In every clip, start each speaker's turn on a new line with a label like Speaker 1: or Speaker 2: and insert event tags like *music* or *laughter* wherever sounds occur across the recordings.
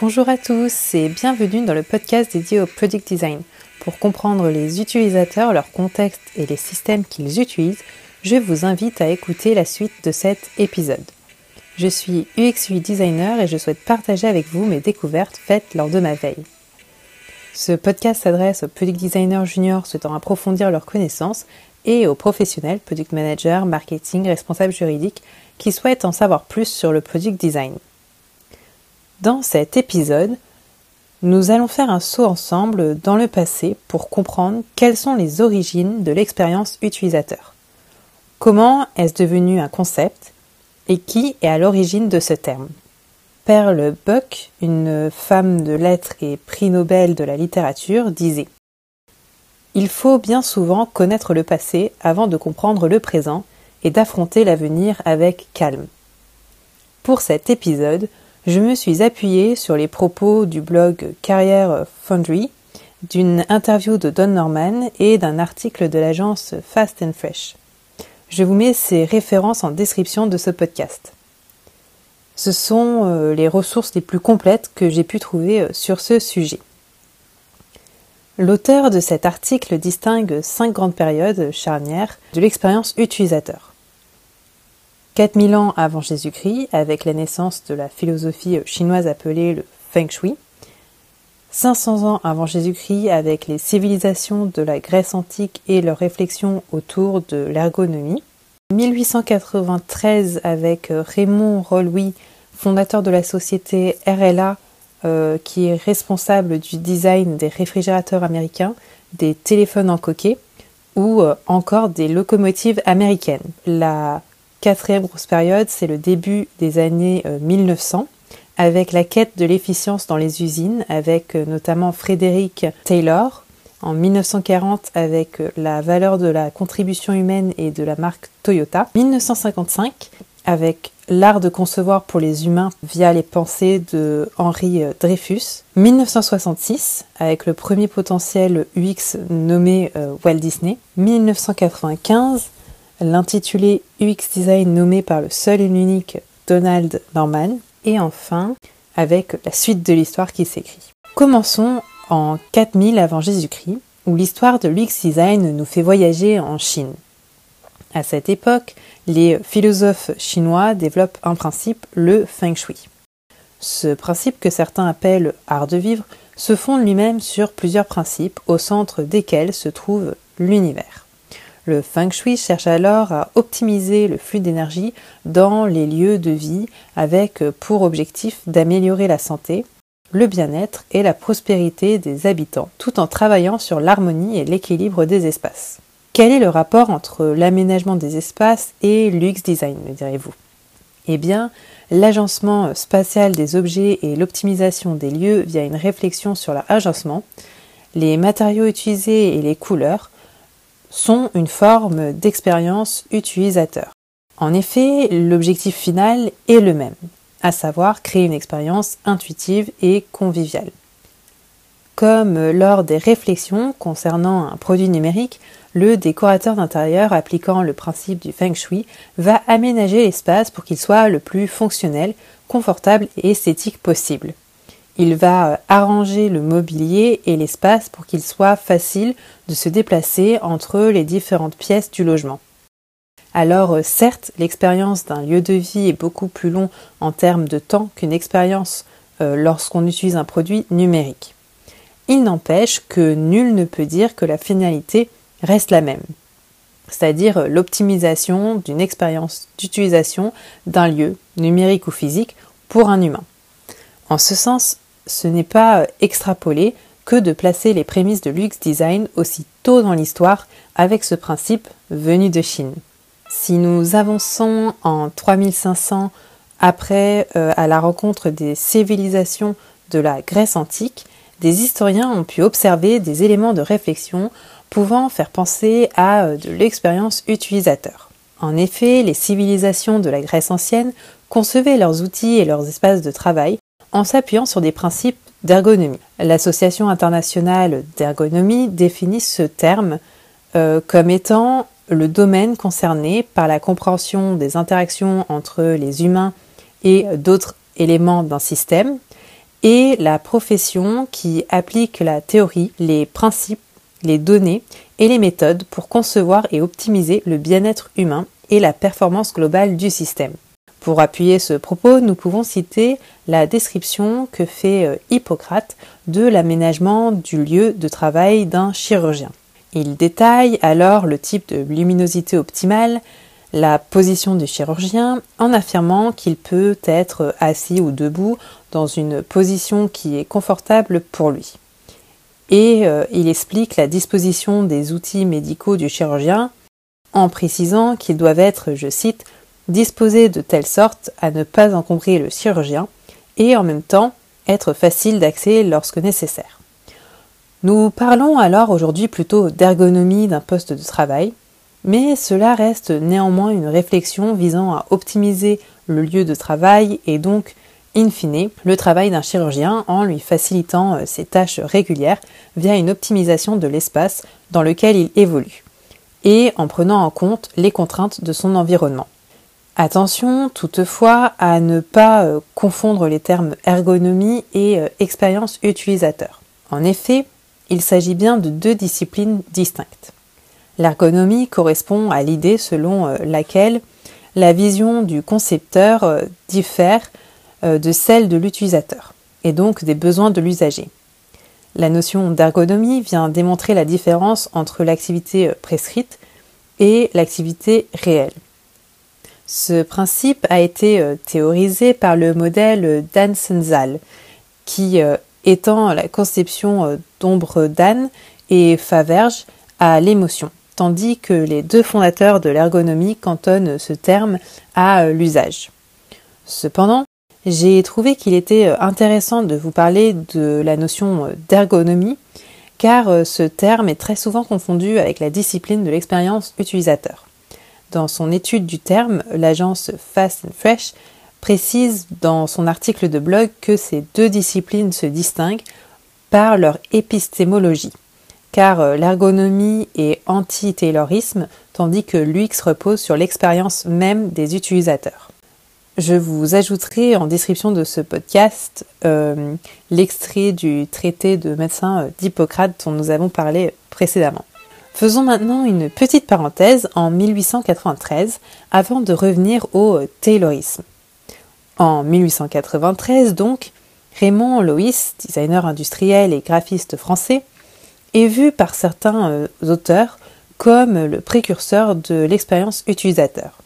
Speaker 1: Bonjour à tous et bienvenue dans le podcast dédié au product design. Pour comprendre les utilisateurs, leur contexte et les systèmes qu'ils utilisent, je vous invite à écouter la suite de cet épisode. Je suis UX designer et je souhaite partager avec vous mes découvertes faites lors de ma veille. Ce podcast s'adresse aux product designers juniors souhaitant approfondir leurs connaissances et aux professionnels, product managers, marketing, responsables juridiques, qui souhaitent en savoir plus sur le product design. Dans cet épisode, nous allons faire un saut ensemble dans le passé pour comprendre quelles sont les origines de l'expérience utilisateur. Comment est-ce devenu un concept et qui est à l'origine de ce terme? Perle Buck, une femme de lettres et prix Nobel de la littérature, disait Il faut bien souvent connaître le passé avant de comprendre le présent et d'affronter l'avenir avec calme. Pour cet épisode, je me suis appuyée sur les propos du blog Carrière Foundry, d'une interview de Don Norman et d'un article de l'agence Fast and Fresh. Je vous mets ces références en description de ce podcast. Ce sont euh, les ressources les plus complètes que j'ai pu trouver euh, sur ce sujet. L'auteur de cet article distingue cinq grandes périodes charnières de l'expérience utilisateur. 4000 ans avant Jésus-Christ, avec la naissance de la philosophie chinoise appelée le Feng Shui. 500 ans avant Jésus-Christ, avec les civilisations de la Grèce antique et leurs réflexions autour de l'ergonomie. 1893 avec Raymond Rollouis, fondateur de la société RLA, euh, qui est responsable du design des réfrigérateurs américains, des téléphones en coquet ou euh, encore des locomotives américaines. La quatrième grosse période, c'est le début des années 1900, euh, avec la quête de l'efficience dans les usines, avec euh, notamment Frédéric Taylor, en 1940 avec euh, la valeur de la contribution humaine et de la marque Toyota, 1955 avec l'art de concevoir pour les humains via les pensées de Henri Dreyfus, 1966 avec le premier potentiel UX nommé Walt Disney, 1995 l'intitulé UX Design nommé par le seul et l'unique Donald Norman, et enfin avec la suite de l'histoire qui s'écrit. Commençons en 4000 avant Jésus-Christ, où l'histoire de l'UX Design nous fait voyager en Chine. À cette époque, les philosophes chinois développent un principe, le Feng Shui. Ce principe que certains appellent art de vivre se fonde lui-même sur plusieurs principes au centre desquels se trouve l'univers. Le feng shui cherche alors à optimiser le flux d'énergie dans les lieux de vie avec pour objectif d'améliorer la santé, le bien-être et la prospérité des habitants, tout en travaillant sur l'harmonie et l'équilibre des espaces. Quel est le rapport entre l'aménagement des espaces et l'UX design, me direz-vous? Eh bien, l'agencement spatial des objets et l'optimisation des lieux via une réflexion sur l'agencement, les matériaux utilisés et les couleurs sont une forme d'expérience utilisateur. En effet, l'objectif final est le même, à savoir créer une expérience intuitive et conviviale. Comme lors des réflexions concernant un produit numérique, le décorateur d'intérieur appliquant le principe du feng shui va aménager l'espace pour qu'il soit le plus fonctionnel, confortable et esthétique possible. Il va euh, arranger le mobilier et l'espace pour qu'il soit facile de se déplacer entre les différentes pièces du logement. Alors euh, certes, l'expérience d'un lieu de vie est beaucoup plus long en termes de temps qu'une expérience euh, lorsqu'on utilise un produit numérique. Il n'empêche que nul ne peut dire que la finalité reste la même, c'est-à-dire l'optimisation d'une expérience d'utilisation d'un lieu, numérique ou physique, pour un humain. En ce sens, ce n'est pas euh, extrapolé que de placer les prémices de l'UX design aussi tôt dans l'histoire avec ce principe venu de Chine. Si nous avançons en 3500 après euh, à la rencontre des civilisations de la Grèce antique, des historiens ont pu observer des éléments de réflexion pouvant faire penser à euh, de l'expérience utilisateur. En effet, les civilisations de la Grèce ancienne concevaient leurs outils et leurs espaces de travail en s'appuyant sur des principes d'ergonomie. L'Association internationale d'ergonomie définit ce terme euh, comme étant le domaine concerné par la compréhension des interactions entre les humains et d'autres éléments d'un système et la profession qui applique la théorie, les principes, les données et les méthodes pour concevoir et optimiser le bien-être humain et la performance globale du système. Pour appuyer ce propos, nous pouvons citer la description que fait euh, Hippocrate de l'aménagement du lieu de travail d'un chirurgien. Il détaille alors le type de luminosité optimale, la position du chirurgien en affirmant qu'il peut être assis ou debout dans une position qui est confortable pour lui. Et euh, il explique la disposition des outils médicaux du chirurgien en précisant qu'ils doivent être, je cite, disposés de telle sorte à ne pas encombrer le chirurgien et en même temps être facile d'accès lorsque nécessaire. Nous parlons alors aujourd'hui plutôt d'ergonomie d'un poste de travail, mais cela reste néanmoins une réflexion visant à optimiser le lieu de travail et donc, in fine, le travail d'un chirurgien en lui facilitant euh, ses tâches régulières via une optimisation de l'espace dans lequel il évolue, et en prenant en compte les contraintes de son environnement. Attention toutefois à ne pas euh, confondre les termes ergonomie et euh, expérience utilisateur. En effet, il s'agit bien de deux disciplines distinctes. L'ergonomie correspond à l'idée selon euh, laquelle la vision du concepteur diffère de celle de l'utilisateur, et donc des besoins de l'usager. La notion d'ergonomie vient démontrer la différence entre l'activité prescrite et l'activité réelle. Ce principe a été théorisé par le modèle d'Anne qui étend la conception d'ombre d'Anne et Faverge à l'émotion tandis que les deux fondateurs de l'ergonomie cantonnent ce terme à euh, l'usage. Cependant, j'ai trouvé qu'il était euh, intéressant de vous parler de la notion euh, d'ergonomie, car ce terme est très souvent confondu avec la discipline de l'expérience utilisateur. Dans son étude du terme, l'agence Fast and Fresh précise dans son article de blog que ces deux disciplines se distinguent par leur épistémologie car euh, l'ergonomie est anti-taylorisme, tandis que l'UX repose sur l'expérience même des utilisateurs. Je vous ajouterai en description de ce podcast euh, l'extrait du traité de médecin euh, d'Hippocrate dont nous avons parlé précédemment. Faisons maintenant une petite parenthèse en 1893 avant de revenir au taylorisme. En 1893 donc, Raymond Lois, designer industriel et graphiste français, est vu par certains euh, auteurs comme le précurseur de l'expérience utilisateur.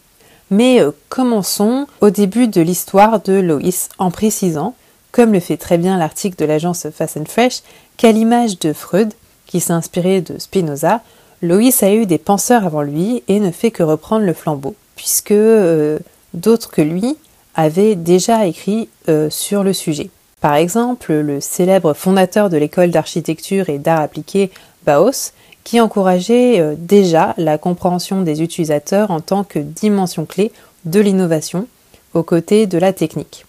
Speaker 1: Mais euh, commençons au début de l'histoire de Loïs en précisant, comme le fait très bien l'article de l'agence Fast Fresh, qu'à l'image de Freud, qui s'est inspiré de Spinoza, Loïs a eu des penseurs avant lui et ne fait que reprendre le flambeau, puisque euh, d'autres que lui avaient déjà écrit sur le sujet. Par exemple, le célèbre fondateur de l'école d'architecture et d'art appliqué Baos, qui encourageait euh, déjà la compréhension des utilisateurs en tant que dimension clé de l'innovation aux côtés de la technique.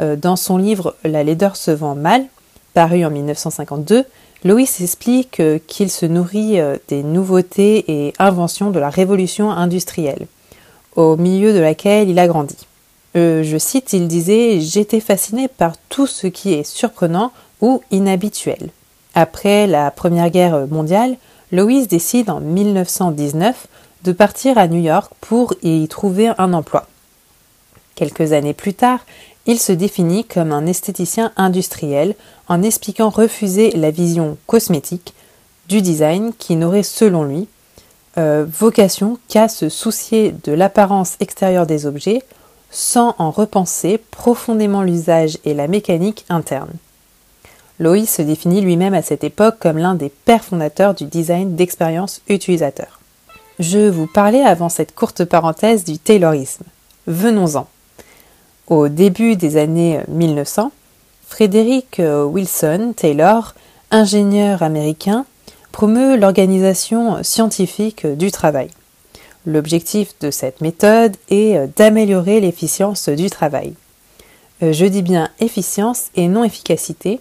Speaker 1: Euh, dans son livre La laideur se vend mal, paru en 1952, Loïs explique euh, qu'il se nourrit des nouveautés et inventions de la révolution industrielle, au milieu de laquelle il a grandi. Euh, je cite, il disait J'étais fasciné par tout ce qui est surprenant ou inhabituel. Après la Première Guerre mondiale, Loïs décide en 1919 de partir à New York pour y trouver un emploi. Quelques années plus tard, il se définit comme un esthéticien industriel en expliquant refuser la vision cosmétique du design qui n'aurait selon lui euh, vocation qu'à se soucier de l'apparence extérieure des objets sans en repenser profondément l'usage et la mécanique interne. Loïs se définit lui-même à cette époque comme l'un des pères fondateurs du design d'expérience utilisateur. Je vous parlais avant cette courte parenthèse du Taylorisme. Venons-en. Au début des années 1900, Frédéric Wilson Taylor, ingénieur américain, promeut l'organisation scientifique du travail. L'objectif de cette méthode est euh, d'améliorer l'efficience du travail. Euh, je dis bien efficience et non efficacité,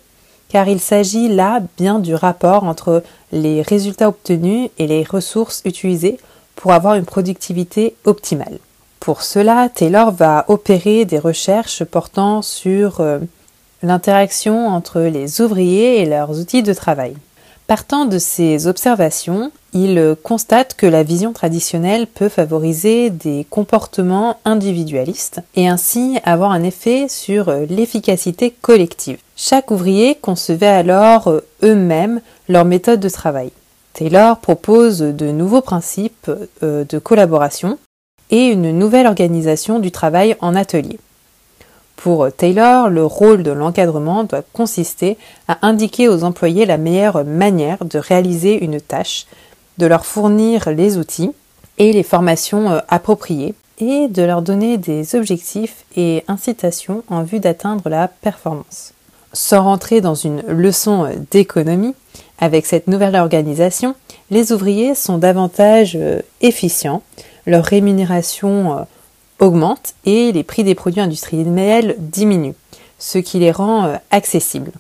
Speaker 1: car il s'agit là bien du rapport entre les résultats obtenus et les ressources utilisées pour avoir une productivité optimale. Pour cela, Taylor va opérer des recherches portant sur euh, l'interaction entre les ouvriers et leurs outils de travail. Partant de ces observations, il constate que la vision traditionnelle peut favoriser des comportements individualistes et ainsi avoir un effet sur l'efficacité collective. Chaque ouvrier concevait alors eux-mêmes leur méthode de travail. Taylor propose de nouveaux principes euh, de collaboration et une nouvelle organisation du travail en atelier. Pour Taylor, le rôle de l'encadrement doit consister à indiquer aux employés la meilleure manière de réaliser une tâche, de leur fournir les outils et les formations euh, appropriées, et de leur donner des objectifs et incitations en vue d'atteindre la performance. Sans rentrer dans une leçon d'économie, avec cette nouvelle organisation, les ouvriers sont davantage euh, efficients, leur rémunération augmente et les prix des produits industriels diminuent, ce qui les rend euh, accessibles.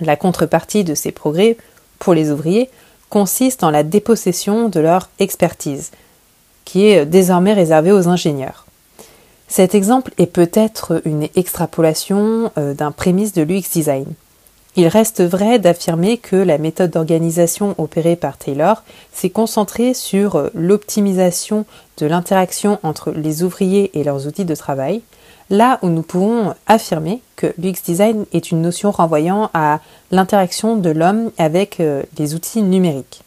Speaker 1: La contrepartie de ces progrès pour les ouvriers consiste en la dépossession de leur expertise, qui est euh, désormais réservée aux ingénieurs. Cet exemple est peut-être une extrapolation euh, d'un prémisse de l'UX design. Il reste vrai d'affirmer que la méthode d'organisation opérée par Taylor s'est concentrée sur euh, l'optimisation de l'interaction entre les ouvriers et leurs outils de travail, là où nous pouvons affirmer que l'UX design est une notion renvoyant à l'interaction de l'homme avec euh, les outils numériques.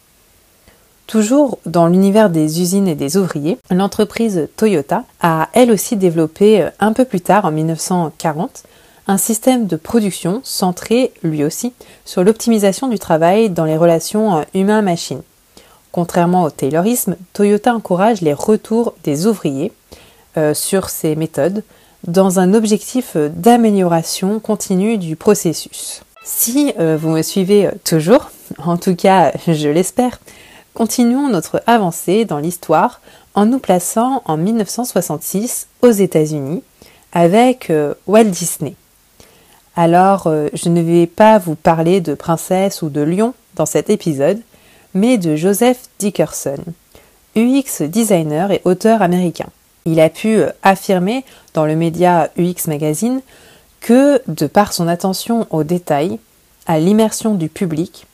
Speaker 1: Toujours dans l'univers des usines et des ouvriers, l'entreprise Toyota a elle aussi développé euh, un peu plus tard, en 1940, un système de production centré, lui aussi, sur l'optimisation du travail dans les relations euh, humain-machine. Contrairement au Taylorisme, Toyota encourage les retours des ouvriers euh, sur ces méthodes dans un objectif d'amélioration continue du processus. Si euh, vous me suivez toujours, *laughs* en tout cas je l'espère, continuons notre avancée dans l'histoire en nous plaçant en 1966 aux États-Unis avec Walt Disney. Alors, euh, je ne vais pas vous parler de princesse ou de lion dans cet épisode, mais de Joseph Dickerson, UX designer et auteur américain. Il a pu euh, affirmer dans le média UX Magazine que, de par son attention aux détails, à l'immersion du public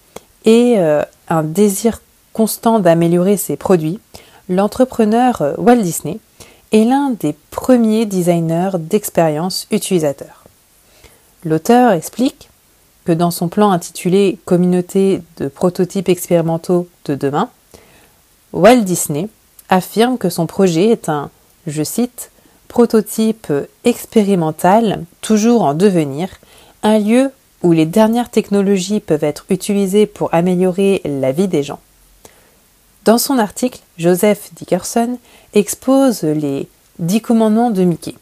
Speaker 1: et euh, un désir constant d'améliorer ses produits, l'entrepreneur Walt Disney est l'un des premiers designers d'expérience utilisateur. L'auteur explique que dans son plan intitulé Communauté de prototypes expérimentaux de demain, Walt Disney affirme que son projet est un, je cite, prototype expérimental toujours en devenir, un lieu où les dernières technologies peuvent être utilisées pour améliorer la vie des gens. Dans son article, Joseph Dickerson expose les dix commandements de Mickey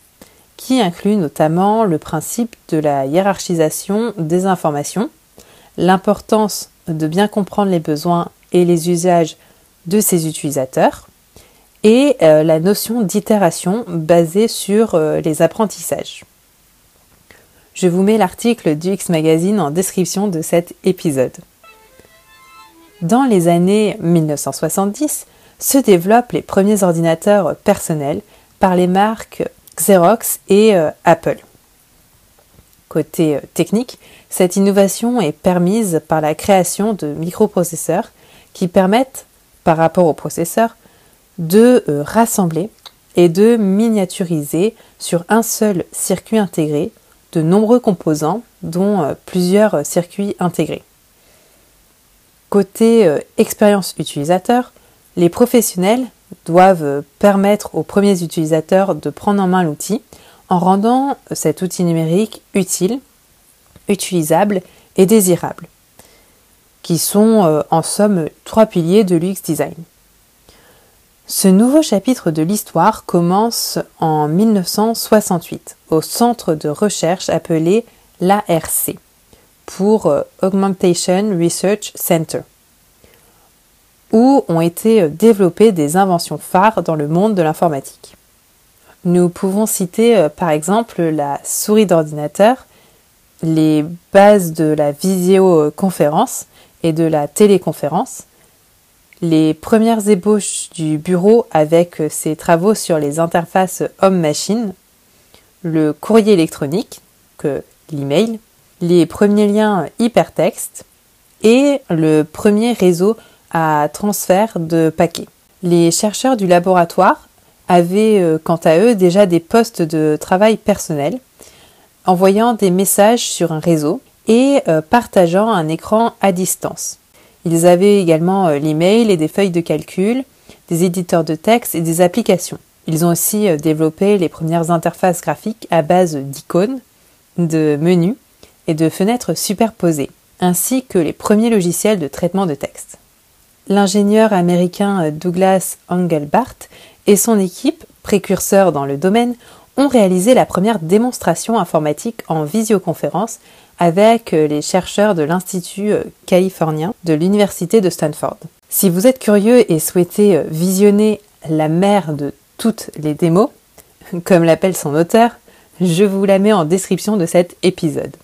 Speaker 1: qui inclut notamment le principe de la hiérarchisation des informations, l'importance de bien comprendre les besoins et les usages de ses utilisateurs, et euh, la notion d'itération basée sur euh, les apprentissages. Je vous mets l'article du X Magazine en description de cet épisode. Dans les années 1970 se développent les premiers ordinateurs personnels par les marques Xerox et euh, Apple. Côté euh, technique, cette innovation est permise par la création de microprocesseurs qui permettent, par rapport aux processeurs, de euh, rassembler et de miniaturiser sur un seul circuit intégré de nombreux composants, dont plusieurs circuits intégrés. Côté expérience utilisateur, les professionnels doivent permettre aux premiers utilisateurs de prendre en main l'outil en rendant cet outil numérique utile, utilisable et désirable, qui sont euh, en somme trois piliers de l'UX Design. Ce nouveau chapitre de l'histoire commence en 1968 au centre de recherche appelé l'ARC pour euh, Augmentation Research Center où ont été euh, développées des inventions phares dans le monde de l'informatique. Nous pouvons citer euh, par exemple la souris d'ordinateur, les bases de la visioconférence et de la téléconférence, les premières ébauches du bureau avec euh, ses travaux sur les interfaces homme-machine, le courrier électronique, que l'email, les premiers liens hypertextes et le premier réseau à transfert de paquets. Les chercheurs du laboratoire avaient euh, quant à eux déjà des postes de travail personnel, envoyant des messages sur un réseau et euh, partageant un écran à distance. Ils avaient également euh, l'email et des feuilles de calcul, des éditeurs de texte et des applications. Ils ont aussi développé les premières interfaces graphiques à base d'icônes, de menus et de fenêtres superposées, ainsi que les premiers logiciels de traitement de texte. L'ingénieur américain Douglas Engelbart et son équipe, précurseurs dans le domaine, ont réalisé la première démonstration informatique en visioconférence avec les chercheurs de l'Institut californien de l'Université de Stanford. Si vous êtes curieux et souhaitez visionner la mère de toutes les démos, *laughs* comme l'appelle son auteur, je vous la mets en description de cet épisode.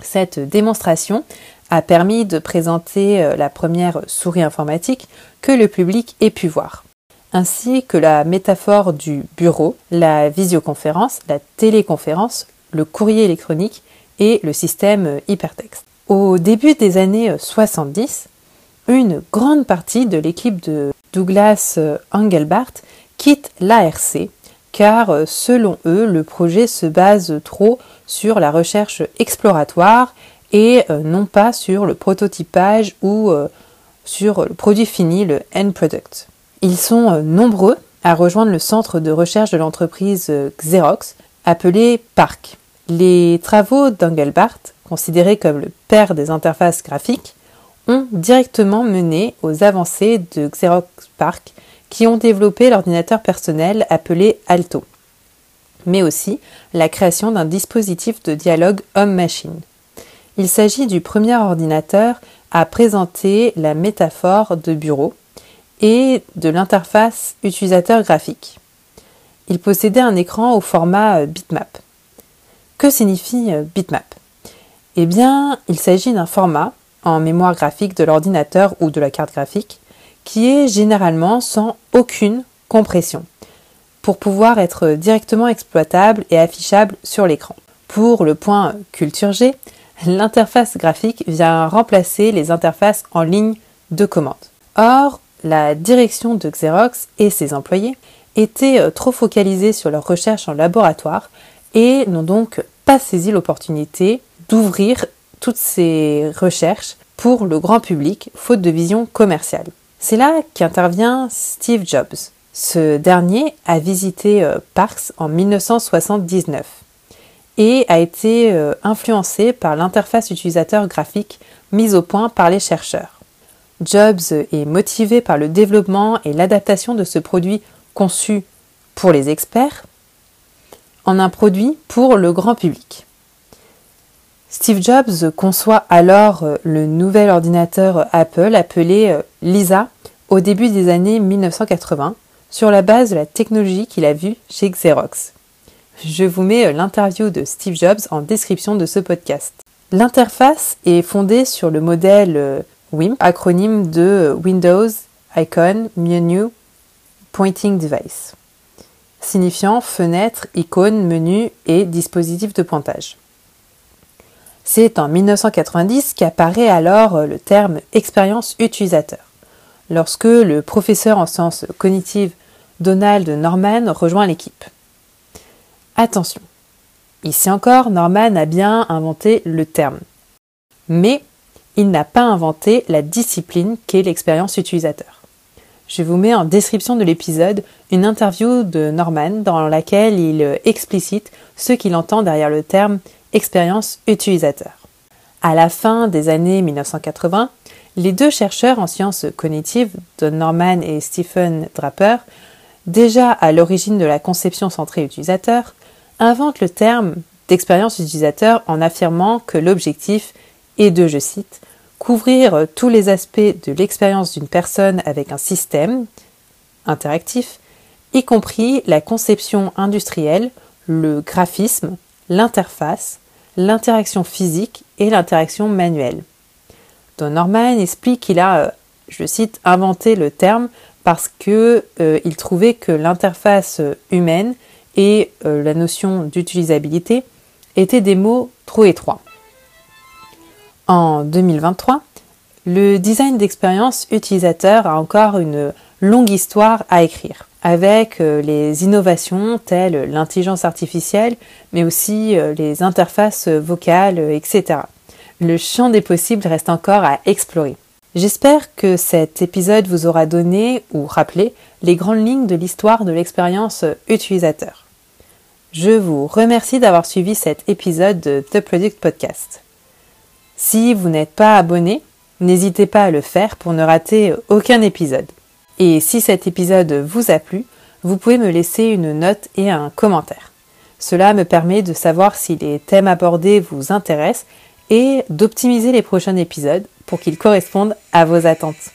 Speaker 1: Cette démonstration a permis de présenter euh, la première souris informatique que le public ait pu voir, ainsi que la métaphore du bureau, la visioconférence, la téléconférence, le courrier électronique et le système hypertexte. Au début des années 70, une grande partie de l'équipe de Douglas euh, Engelbart quitte l'ARC car euh, selon eux, le projet se base trop sur la recherche exploratoire et euh, non pas sur le prototypage ou euh, sur le produit fini, le end product. Ils sont nombreux à rejoindre le centre de recherche de l'entreprise Xerox, appelé PARC. Les travaux d'Engelbart, considérés comme le père des interfaces graphiques, ont directement mené aux avancées de Xerox PARC qui ont développé l'ordinateur personnel appelé Alto, mais aussi la création d'un dispositif de dialogue homme-machine. Il s'agit du premier ordinateur à présenter la métaphore de bureau et de l'interface utilisateur graphique. Il possédait un écran au format bitmap. Que signifie bitmap? Eh bien, il s'agit d'un format en mémoire graphique de l'ordinateur ou de la carte graphique qui est généralement sans aucune compression, pour pouvoir être directement exploitable et affichable sur l'écran. Pour le point culture G, l'interface graphique vient remplacer les interfaces en ligne de commande. Or, la direction de Xerox et ses employés étaient euh, trop focalisés sur leurs recherches en laboratoire et n'ont donc pas saisi l'opportunité d'ouvrir toutes ces recherches pour le grand public, faute de vision commerciale. C'est là qu'intervient Steve Jobs. Ce dernier a visité euh, Parks en 1979 et a été euh, influencé par l'interface utilisateur graphique mise au point par les chercheurs. Jobs est motivé par le développement et l'adaptation de ce produit conçu pour les experts en un produit pour le grand public. Steve Jobs conçoit alors euh, le nouvel ordinateur Apple appelé Lisa au début des années 1980 sur la base de la technologie qu'il a vue chez Xerox. Je vous mets euh, l'interview de Steve Jobs en description de ce podcast. L'interface est fondée sur le modèle euh, WIMP, acronyme de Windows Icon Menu Pointing Device, signifiant fenêtre, icône, menu et dispositif de pointage. C'est en 1990 qu'apparaît alors euh, le terme expérience utilisateur lorsque le professeur en sciences cognitives Donald Norman rejoint l'équipe. Attention, ici encore, Norman a bien inventé le terme. Mais il n'a pas inventé la discipline qu'est l'expérience utilisateur. Je vous mets en description de l'épisode une interview de Norman dans laquelle il explicite ce qu'il entend derrière le terme expérience utilisateur. À la fin des années 1980, les deux chercheurs en sciences cognitives, Don Norman et Stephen Draper, déjà à l'origine de la conception centrée utilisateur, inventent le terme d'expérience utilisateur en affirmant que l'objectif est de, je cite, couvrir tous les aspects de l'expérience d'une personne avec un système interactif, y compris la conception industrielle, le graphisme, l'interface, l'interaction physique et l'interaction manuelle. Don Norman explique qu'il a, euh, je cite, inventé le terme parce qu'il euh, trouvait que l'interface humaine et euh, la notion d'utilisabilité étaient des mots trop étroits. En 2023, le design d'expérience utilisateur a encore une longue histoire à écrire, avec euh, les innovations telles l'intelligence artificielle, mais aussi euh, les interfaces vocales, etc. Le champ des possibles reste encore à explorer. J'espère que cet épisode vous aura donné ou rappelé les grandes lignes de l'histoire de l'expérience utilisateur. Je vous remercie d'avoir suivi cet épisode de The Product Podcast. Si vous n'êtes pas abonné, n'hésitez pas à le faire pour ne rater aucun épisode. Et si cet épisode vous a plu, vous pouvez me laisser une note et un commentaire. Cela me permet de savoir si les thèmes abordés vous intéressent et d'optimiser les prochains épisodes pour qu'ils correspondent à vos attentes.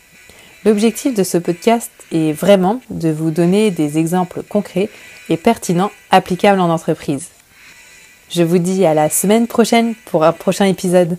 Speaker 1: L'objectif de ce podcast est vraiment de vous donner des exemples concrets et pertinents applicables en entreprise. Je vous dis à la semaine prochaine pour un prochain épisode.